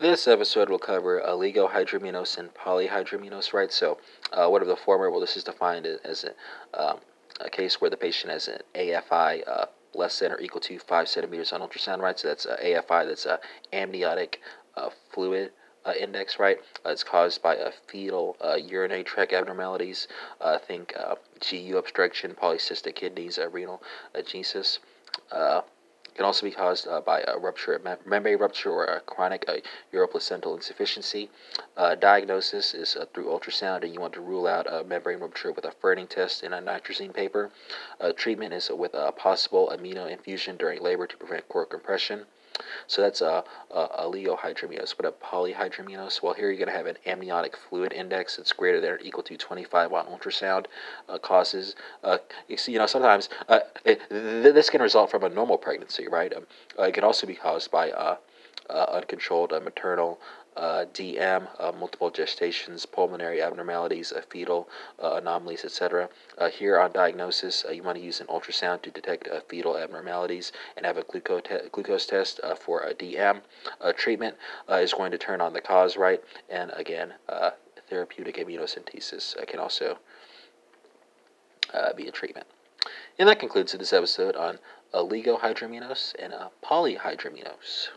This episode will cover oligohydramnios and polyhydramnios, right? So, uh, what are the former? Well, this is defined as a, um, a case where the patient has an AFI uh, less than or equal to 5 centimeters on ultrasound, right? So that's uh, AFI, that's a amniotic uh, fluid uh, index, right? Uh, it's caused by a fetal uh, urinary tract abnormalities. Uh, think uh, GU obstruction, polycystic kidneys, renal genesis can also be caused uh, by a rupture, membrane rupture, or a chronic uh, uteroplacental insufficiency. Uh, diagnosis is uh, through ultrasound, and you want to rule out a membrane rupture with a Ferning test in a nitrazine paper. Treatment is with a possible amnioinfusion during labor to prevent cord compression. So that's a, a, a oligohydramnios. But a polyhydramnios, well, here you're going to have an amniotic fluid index that's greater than or equal to 25 on ultrasound. Uh, causes, uh, you see, you know, sometimes uh, it, th- this can result from a normal pregnancy, right? Um, uh, it can also be caused by uh, uh, uncontrolled maternal uh, DM, uh, multiple gestations, pulmonary abnormalities, fetal anomalies, etc. Here on diagnosis, you want to use an ultrasound to detect fetal abnormalities and have a glucose, te- glucose test for a DM. treatment is going to turn on the cause, right? And again, therapeutic amniocentesis can also be a treatment. And that concludes this episode on oligohydramnios and a polyhydramnios.